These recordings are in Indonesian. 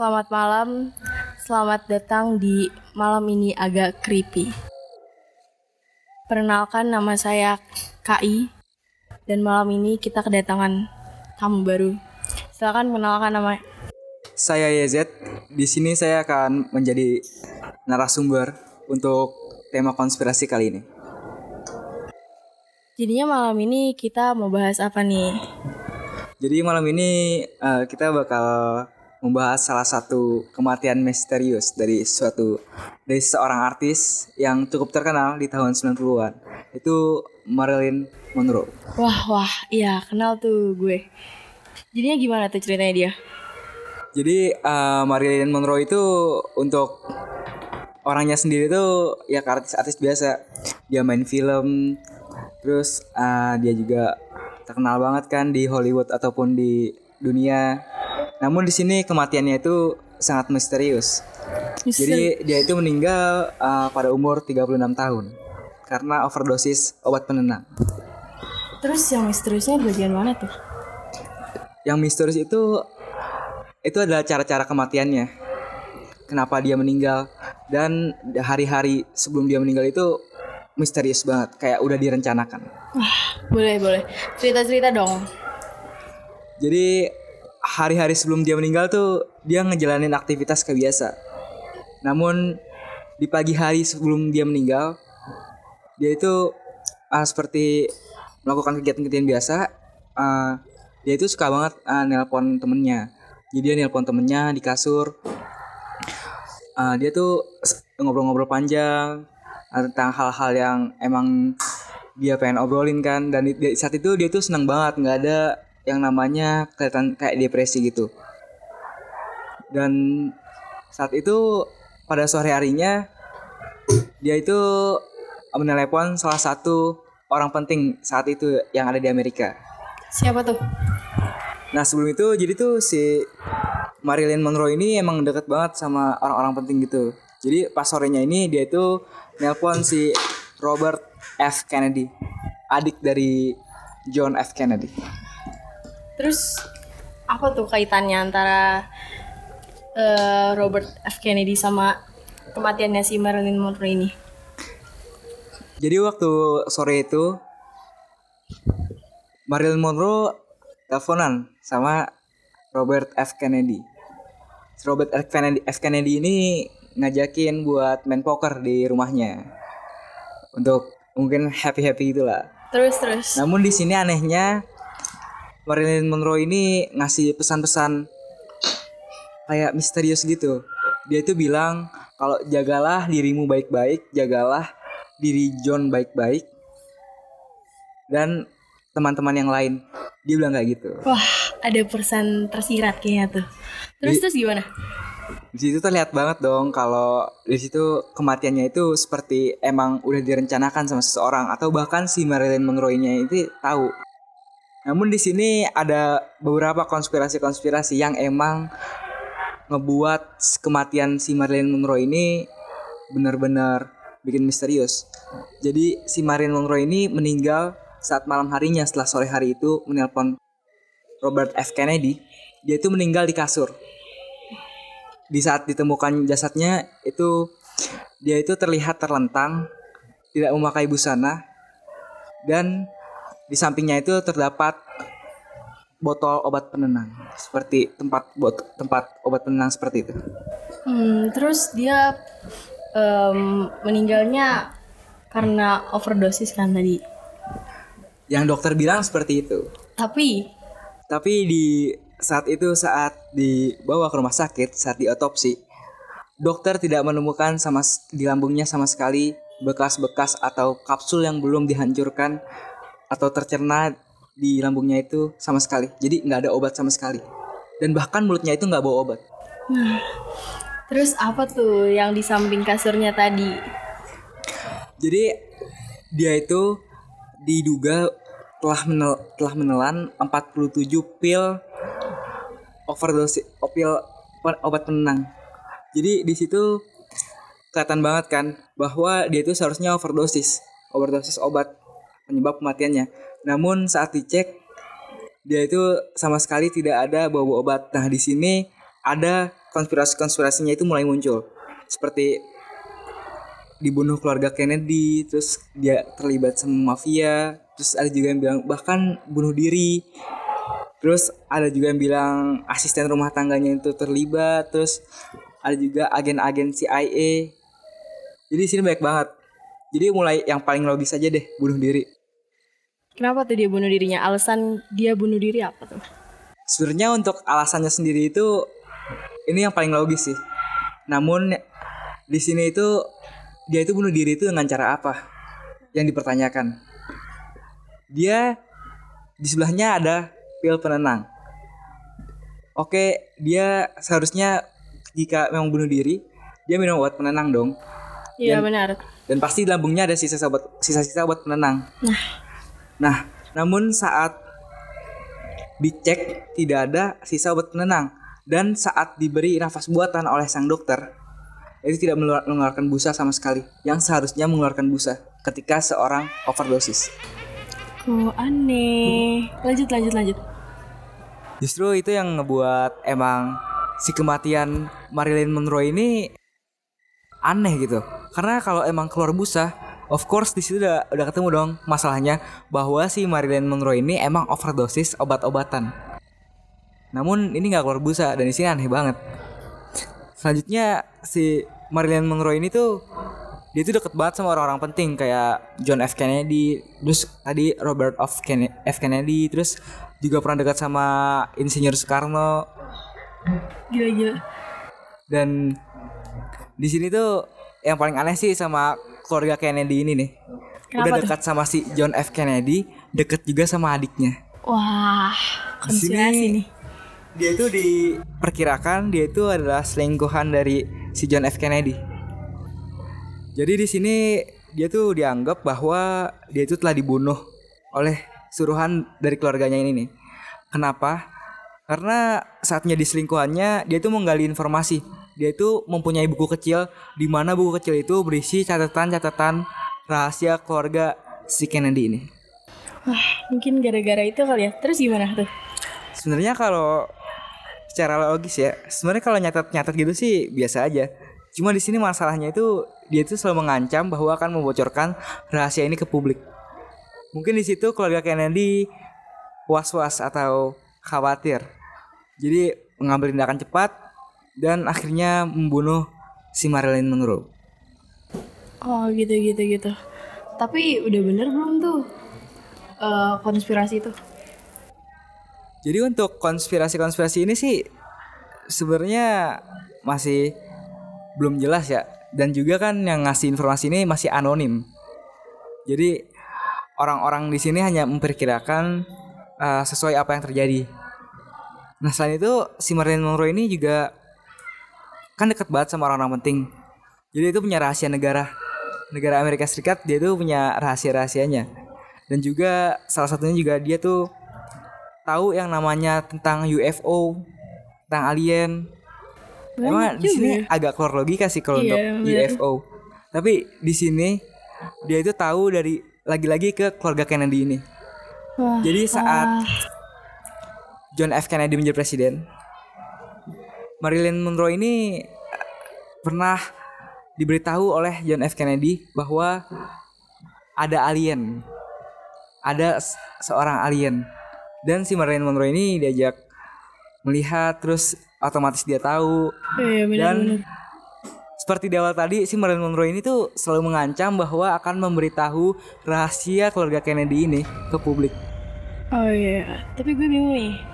Selamat malam, selamat datang di malam ini agak creepy. Perkenalkan nama saya KI dan malam ini kita kedatangan tamu baru. Silakan kenalkan nama. Saya YZ. Di sini saya akan menjadi narasumber untuk tema konspirasi kali ini. Jadinya malam ini kita mau bahas apa nih? Jadi malam ini uh, kita bakal membahas salah satu kematian misterius dari suatu dari seorang artis yang cukup terkenal di tahun 90-an. Itu Marilyn Monroe. Wah, wah, iya kenal tuh gue. Jadinya gimana tuh ceritanya dia? Jadi uh, Marilyn Monroe itu untuk orangnya sendiri tuh ya artis-artis biasa. Dia main film, terus uh, dia juga terkenal banget kan di Hollywood ataupun di dunia. Namun di sini kematiannya itu sangat misterius. Misteri- Jadi dia itu meninggal uh, pada umur 36 tahun karena overdosis obat penenang. Terus yang misteriusnya bagian mana tuh? Yang misterius itu itu adalah cara-cara kematiannya. Kenapa dia meninggal dan hari-hari sebelum dia meninggal itu misterius banget, kayak udah direncanakan. Boleh, boleh. Cerita-cerita dong. Jadi hari-hari sebelum dia meninggal tuh dia ngejalanin aktivitas kayak biasa. Namun di pagi hari sebelum dia meninggal dia itu ah, seperti melakukan kegiatan-kegiatan biasa. ah, dia itu suka banget ah, nelpon temennya. Jadi dia nelpon temennya di kasur. Ah, dia tuh ngobrol-ngobrol panjang ah, tentang hal-hal yang emang dia pengen obrolin kan dan di, saat itu dia tuh senang banget nggak ada yang namanya kelihatan kayak depresi gitu. Dan saat itu pada sore harinya dia itu menelepon salah satu orang penting saat itu yang ada di Amerika. Siapa tuh? nah sebelum itu jadi tuh si Marilyn Monroe ini emang deket banget sama orang-orang penting gitu. Jadi pas sorenya ini dia itu nelpon si Robert F. Kennedy adik dari John F. Kennedy Terus apa tuh kaitannya antara eh, Robert F Kennedy sama kematiannya si Marilyn Monroe ini? Jadi waktu sore itu Marilyn Monroe teleponan sama Robert F Kennedy. Robert F Kennedy, F Kennedy ini ngajakin buat main poker di rumahnya untuk mungkin happy happy gitulah. Terus terus. Namun di sini anehnya Marilyn Monroe ini ngasih pesan-pesan kayak misterius gitu. Dia itu bilang kalau jagalah dirimu baik-baik, jagalah diri John baik-baik dan teman-teman yang lain. Dia bilang kayak gitu. Wah, ada pesan tersirat kayaknya tuh. Terus Di- terus gimana? Di situ terlihat banget dong kalau di situ kematiannya itu seperti emang udah direncanakan sama seseorang atau bahkan si Marilyn Monroe-nya itu tahu. Namun di sini ada beberapa konspirasi-konspirasi yang emang ngebuat kematian si Marilyn Monroe ini benar-benar bikin misterius. Jadi si Marilyn Monroe ini meninggal saat malam harinya setelah sore hari itu menelpon Robert F Kennedy. Dia itu meninggal di kasur di saat ditemukan jasadnya itu dia itu terlihat terlentang, tidak memakai busana dan di sampingnya itu terdapat botol obat penenang seperti tempat bot tempat obat penenang seperti itu. Hmm, terus dia em, meninggalnya karena overdosis kan tadi. Yang dokter bilang seperti itu. Tapi Tapi di saat itu saat dibawa ke rumah sakit saat diotopsi dokter tidak menemukan sama di lambungnya sama sekali bekas-bekas atau kapsul yang belum dihancurkan atau tercerna di lambungnya itu sama sekali. Jadi nggak ada obat sama sekali. Dan bahkan mulutnya itu nggak bawa obat. terus apa tuh yang di samping kasurnya tadi? Jadi dia itu diduga telah menel, telah menelan 47 pil overdose pil obat penenang. Jadi di situ kelihatan banget kan bahwa dia itu seharusnya overdosis, overdosis obat penyebab kematiannya. Namun saat dicek dia itu sama sekali tidak ada bau obat. Nah, di sini ada konspirasi-konspirasinya itu mulai muncul. Seperti dibunuh keluarga Kennedy, terus dia terlibat sama mafia, terus ada juga yang bilang bahkan bunuh diri. Terus ada juga yang bilang asisten rumah tangganya itu terlibat, terus ada juga agen-agen CIA. Jadi di sini banyak banget. Jadi mulai yang paling logis aja deh bunuh diri. Kenapa tuh dia bunuh dirinya? Alasan dia bunuh diri apa tuh? Sebenarnya untuk alasannya sendiri itu ini yang paling logis sih. Namun di sini itu dia itu bunuh diri itu dengan cara apa? Yang dipertanyakan. Dia di sebelahnya ada pil penenang. Oke, dia seharusnya jika memang bunuh diri, dia minum obat penenang dong. Iya benar. Dan pasti di lambungnya ada sisa obat sisa-sisa obat penenang. Nah, Nah, namun saat dicek tidak ada sisa obat penenang dan saat diberi nafas buatan oleh sang dokter itu tidak mengeluar- mengeluarkan busa sama sekali yang seharusnya mengeluarkan busa ketika seorang overdosis. kok aneh. Lanjut lanjut lanjut. Justru itu yang ngebuat emang si kematian Marilyn Monroe ini aneh gitu. Karena kalau emang keluar busa, of course di situ udah udah ketemu dong masalahnya bahwa si Marilyn Monroe ini emang overdosis obat-obatan. Namun ini nggak keluar busa dan di sini aneh banget. Selanjutnya si Marilyn Monroe ini tuh dia tuh deket banget sama orang-orang penting kayak John F Kennedy, terus tadi Robert F Kennedy, F Kennedy, terus juga pernah dekat sama Insinyur Soekarno Gila gila. dan di sini tuh yang paling aneh sih sama keluarga Kennedy ini nih. Kenapa Udah tuh? dekat sama si John F Kennedy, deket juga sama adiknya. Wah, konspirasi nih. Dia itu diperkirakan dia itu adalah selingkuhan dari si John F Kennedy. Jadi di sini dia tuh dianggap bahwa dia itu telah dibunuh oleh suruhan dari keluarganya ini nih. Kenapa? Karena saatnya diselingkuhannya dia tuh menggali informasi. Dia itu mempunyai buku kecil di mana buku kecil itu berisi catatan-catatan rahasia keluarga si Kennedy ini. Wah, mungkin gara-gara itu kali ya. Terus gimana tuh? Sebenarnya kalau secara logis ya, sebenarnya kalau nyatat-nyatat gitu sih biasa aja. Cuma di sini masalahnya itu dia itu selalu mengancam bahwa akan membocorkan rahasia ini ke publik. Mungkin di situ keluarga Kennedy was-was atau khawatir. Jadi mengambil tindakan cepat dan akhirnya membunuh si Marilyn Monroe. Oh, gitu gitu gitu. Tapi udah bener belum tuh eh, konspirasi itu? Jadi untuk konspirasi-konspirasi ini sih sebenarnya masih belum jelas ya. Dan juga kan yang ngasih informasi ini masih anonim. Jadi orang-orang di sini hanya memperkirakan uh, sesuai apa yang terjadi. Nah selain itu si Marilyn Monroe ini juga kan dekat banget sama orang-orang penting. Jadi itu punya rahasia negara. Negara Amerika Serikat dia tuh punya rahasia-rahasianya. Dan juga salah satunya juga dia tuh tahu yang namanya tentang UFO, tentang alien. Emang Banyak di sini juga. agak keluar logika sih kalau Iya, untuk bener. UFO. Tapi di sini dia itu tahu dari lagi-lagi ke keluarga Kennedy ini. Wah, Jadi saat ah, John F Kennedy menjadi presiden, Marilyn Monroe ini eh, pernah diberitahu oleh John F Kennedy bahwa ada alien, ada seorang alien, dan si Marilyn Monroe ini diajak melihat, terus otomatis dia tahu iya dan benar-benar. seperti di awal tadi si Marilyn Monroe ini tuh selalu mengancam bahwa akan memberitahu rahasia keluarga Kennedy ini ke publik. Oh iya, tapi gue bingung nih.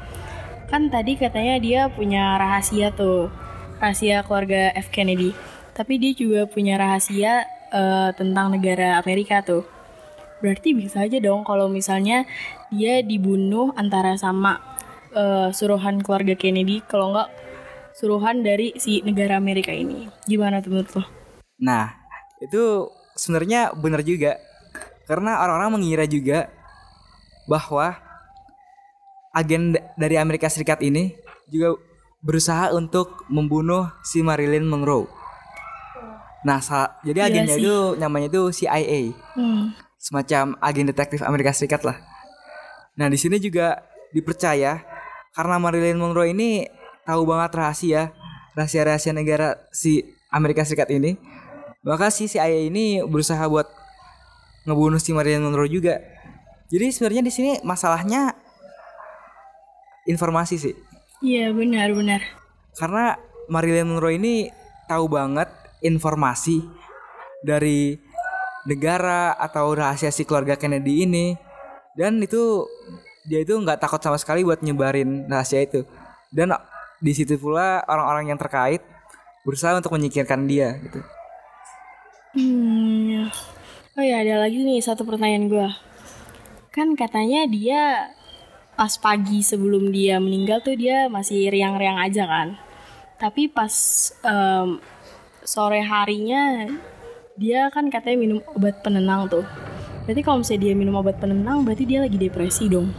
Kan tadi katanya dia punya rahasia tuh, rahasia keluarga F Kennedy. Tapi dia juga punya rahasia eh, tentang negara Amerika tuh. Berarti bisa aja dong kalau misalnya dia dibunuh antara sama eh, suruhan keluarga Kennedy, kalau nggak suruhan dari si negara Amerika ini. Gimana tuh menurut lo? Nah, itu sebenarnya benar juga. Karena orang-orang mengira juga bahwa agen dari Amerika Serikat ini juga berusaha untuk membunuh si Marilyn Monroe. Nah, jadi Iya agennya sih. itu namanya itu CIA, Hmm. semacam agen detektif Amerika Serikat lah. Nah, di sini juga dipercaya karena Marilyn Monroe ini tahu banget rahasia rahasia-rahasia negara si Amerika Serikat ini, maka si CIA ini berusaha buat ngebunuh si Marilyn Monroe juga. Jadi sebenarnya di sini masalahnya informasi sih. Iya benar benar. Karena Marilyn Monroe ini tahu banget informasi dari negara atau rahasia si keluarga Kennedy ini dan itu dia itu nggak takut sama sekali buat nyebarin rahasia itu dan di situ pula orang-orang yang terkait berusaha untuk menyingkirkan dia gitu. Hmm. Oh ya ada lagi nih satu pertanyaan gue. Kan katanya dia pas pagi sebelum dia meninggal tuh dia masih riang-riang aja kan. Tapi pas em, sore harinya dia kan katanya minum obat penenang tuh. Berarti kalau misalnya dia minum obat penenang berarti dia lagi depresi dong.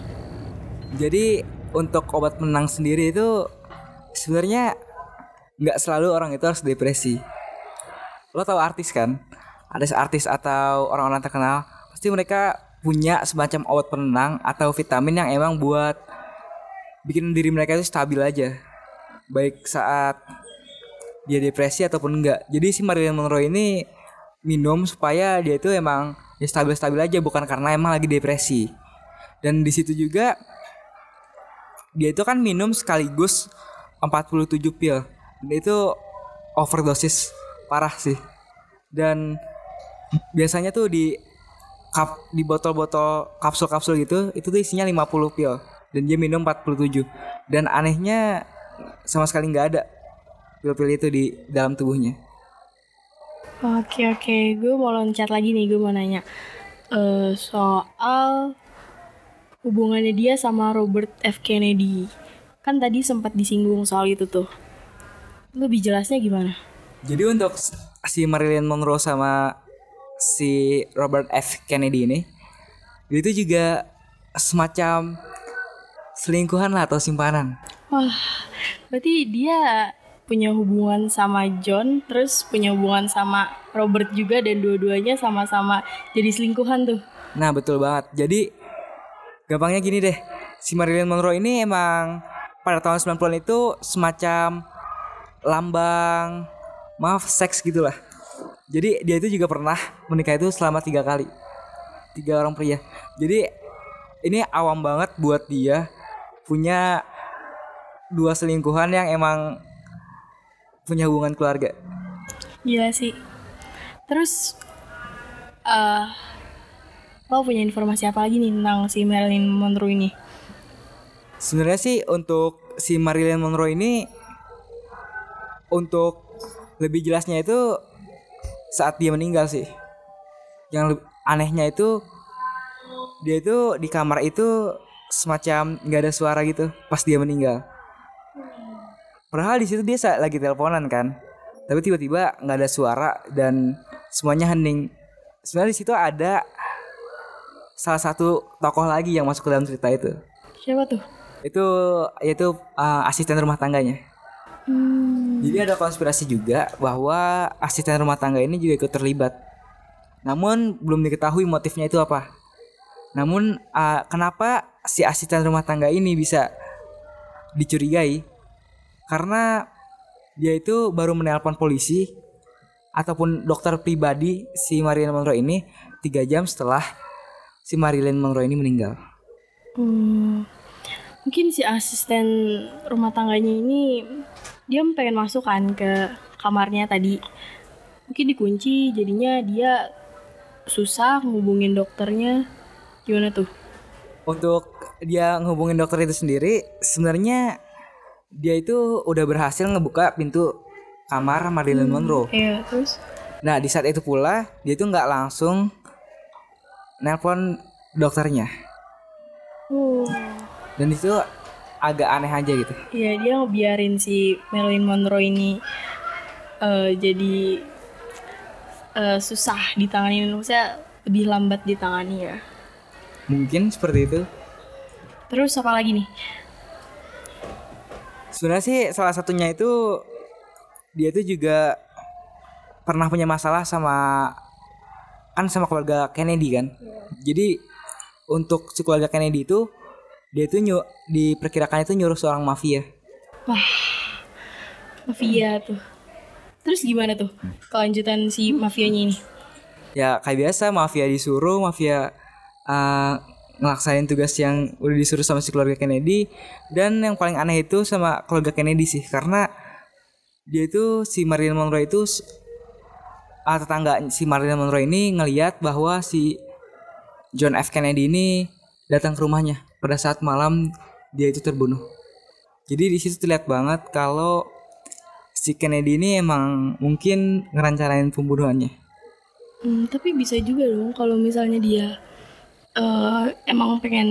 Jadi untuk obat penenang sendiri itu sebenarnya nggak selalu orang itu harus depresi. Lo tahu artis kan? Ada artis atau orang-orang terkenal pasti mereka punya semacam obat penenang atau vitamin yang emang buat bikin diri mereka itu stabil aja. Baik saat dia depresi ataupun enggak. Jadi si Marilyn Monroe ini minum supaya dia itu emang ya stabil-stabil aja bukan karena emang lagi depresi. Dan di situ juga dia itu kan minum sekaligus 47 pil. Dan itu overdosis parah sih. Dan biasanya tuh di kap di botol-botol kapsul-kapsul gitu itu tuh isinya 50 pil dan dia minum 47 dan anehnya sama sekali nggak ada pil-pil itu di dalam tubuhnya Oke oke, gue mau loncat lagi nih, gue mau nanya eh soal hubungannya dia sama Robert F Kennedy. Kan tadi sempat disinggung soal itu tuh. Lebih jelasnya gimana? jadi untuk si Marilyn Monroe sama si Robert F Kennedy ini dia itu juga semacam selingkuhan lah atau simpanan Wah, berarti dia punya hubungan sama John, terus punya hubungan sama Robert juga dan dua-duanya sama-sama jadi selingkuhan tuh. Nah betul banget. Jadi gampangnya gini deh. Si Marilyn Monroe ini emang pada tahun 90-an itu semacam lambang maaf seks gitulah. Jadi dia itu juga pernah menikah itu selama tiga kali. Tiga orang pria. Jadi ini awam banget buat dia punya dua selingkuhan yang emang punya hubungan keluarga. Gila sih. Terus eh lo punya informasi apa lagi nih tentang si Marilyn Monroe ini? Sebenarnya sih untuk si Marilyn Monroe ini untuk lebih jelasnya itu saat dia meninggal sih. Yang anehnya itu dia itu di kamar itu semacam nggak ada suara gitu pas dia meninggal. Padahal di situ dia lagi teleponan kan. Tapi tiba-tiba nggak ada suara dan semuanya hening. Sebenarnya di situ ada salah satu tokoh lagi yang masuk ke dalam cerita itu. Siapa tuh? Itu yaitu uh, asisten rumah tangganya. Hmm, Jadi ada konspirasi juga bahwa asisten rumah tangga ini juga ikut terlibat. Namun belum diketahui motifnya itu apa. Namun uh, kenapa si asisten rumah tangga ini bisa dicurigai? Karena dia itu baru menelpon polisi ataupun dokter pribadi si Marilyn Monroe ini tiga jam setelah si Marilyn Monroe ini meninggal. hmm. Mungkin si asisten rumah tangganya ini dia pengen masuk kan ke kamarnya tadi. Mungkin dikunci jadinya dia susah ngubungin dokternya. Gimana tuh? untuk dia ngehubungin dokter itu sendiri sebenarnya dia itu udah berhasil ngebuka pintu kamar Marilyn Monroe. Iya, terus? Nah di saat itu pula dia itu nggak langsung nelpon dokternya Oh. dan itu agak aneh aja gitu. Iya, dia ngebiarin si Marilyn Monroe ini eh, jadi eh, susah ditangani, maksudnya lebih lambat ditangani ya. Mungkin seperti itu. Terus apa lagi nih? Sebenarnya sih salah satunya itu dia itu juga pernah punya masalah sama kan sama keluarga Kennedy kan. Jadi untuk si keluarga Kennedy itu dia itu nyu, diperkirakan itu nyuruh seorang mafia. Mafia tuh. Terus gimana tuh kelanjutan si mafianya ini? Ya kayak biasa mafia disuruh, mafia uh, ngelaksanin tugas yang udah disuruh sama si keluarga Kennedy dan yang paling aneh itu sama keluarga Kennedy sih karena dia itu si Marilyn Monroe itu uh, tetangga si Marilyn Monroe ini ngeliat bahwa si John F Kennedy ini datang ke rumahnya pada saat malam dia itu terbunuh. Jadi di situ terlihat banget kalau si Kennedy ini emang mungkin ngerancanain pembunuhannya. Hmm, tapi bisa juga dong kalau misalnya dia uh, emang pengen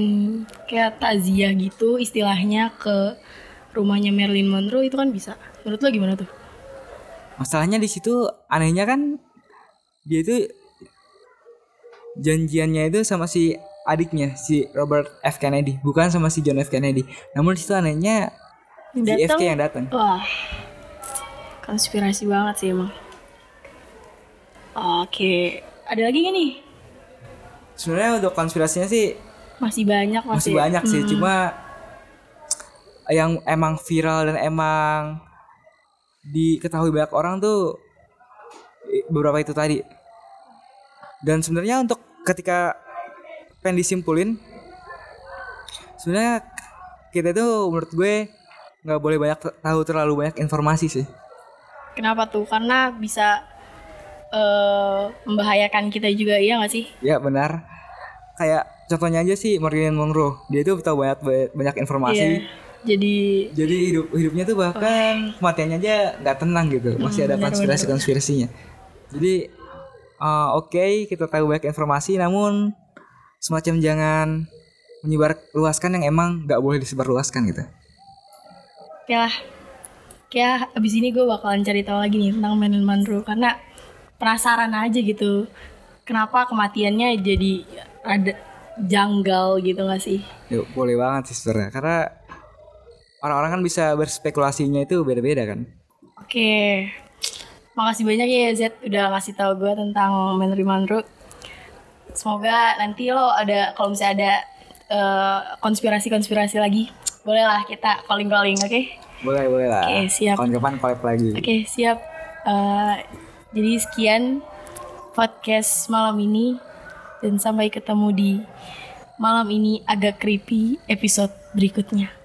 kayak takziah gitu istilahnya ke rumahnya Marilyn Monroe itu kan bisa. Menurut lo gimana tuh? Masalahnya di situ anehnya kan dia itu janjiannya itu sama si adiknya si Robert F Kennedy bukan sama si John F Kennedy. Namun di situ anehnya JFK yang datang. Wah. Konspirasi banget sih emang. Oke, ada lagi gak nih? sebenarnya untuk konspirasinya sih masih banyak masih, masih banyak hmm. sih cuma yang emang viral dan emang diketahui banyak orang tuh beberapa itu tadi dan sebenarnya untuk ketika pengen disimpulin sebenarnya kita tuh menurut gue nggak boleh banyak tahu terlalu banyak informasi sih kenapa tuh karena bisa uh, membahayakan kita juga iya gak sih? Ya benar. Kayak contohnya aja sih Marilyn Monroe. Dia itu tahu banyak banyak informasi. Iya. Jadi jadi hidup hidupnya tuh bahkan oh. kematiannya aja nggak tenang gitu. Hmm, Masih ada konspirasi konspirasinya. Jadi uh, oke okay, kita tahu banyak informasi namun semacam jangan menyebar luaskan yang emang nggak boleh disebar luaskan gitu. Ya, kayak abis ini gue bakalan cari tahu lagi nih tentang Marilyn Monroe karena penasaran aja gitu kenapa kematiannya jadi ada janggal gitu gak sih? Yuk, boleh banget sih sebenarnya karena orang-orang kan bisa berspekulasinya itu beda-beda kan. Oke, makasih banyak ya Z udah ngasih tahu gue tentang Henry Monroe. Semoga nanti lo ada kalau misalnya ada uh, konspirasi-konspirasi lagi, bolehlah kita calling-calling, oke? Okay? Boleh, boleh lah. Oke, siap. Kapan-kapan collab lagi. Oke, okay, siap. Uh, jadi sekian podcast malam ini dan sampai ketemu di malam ini agak creepy episode berikutnya.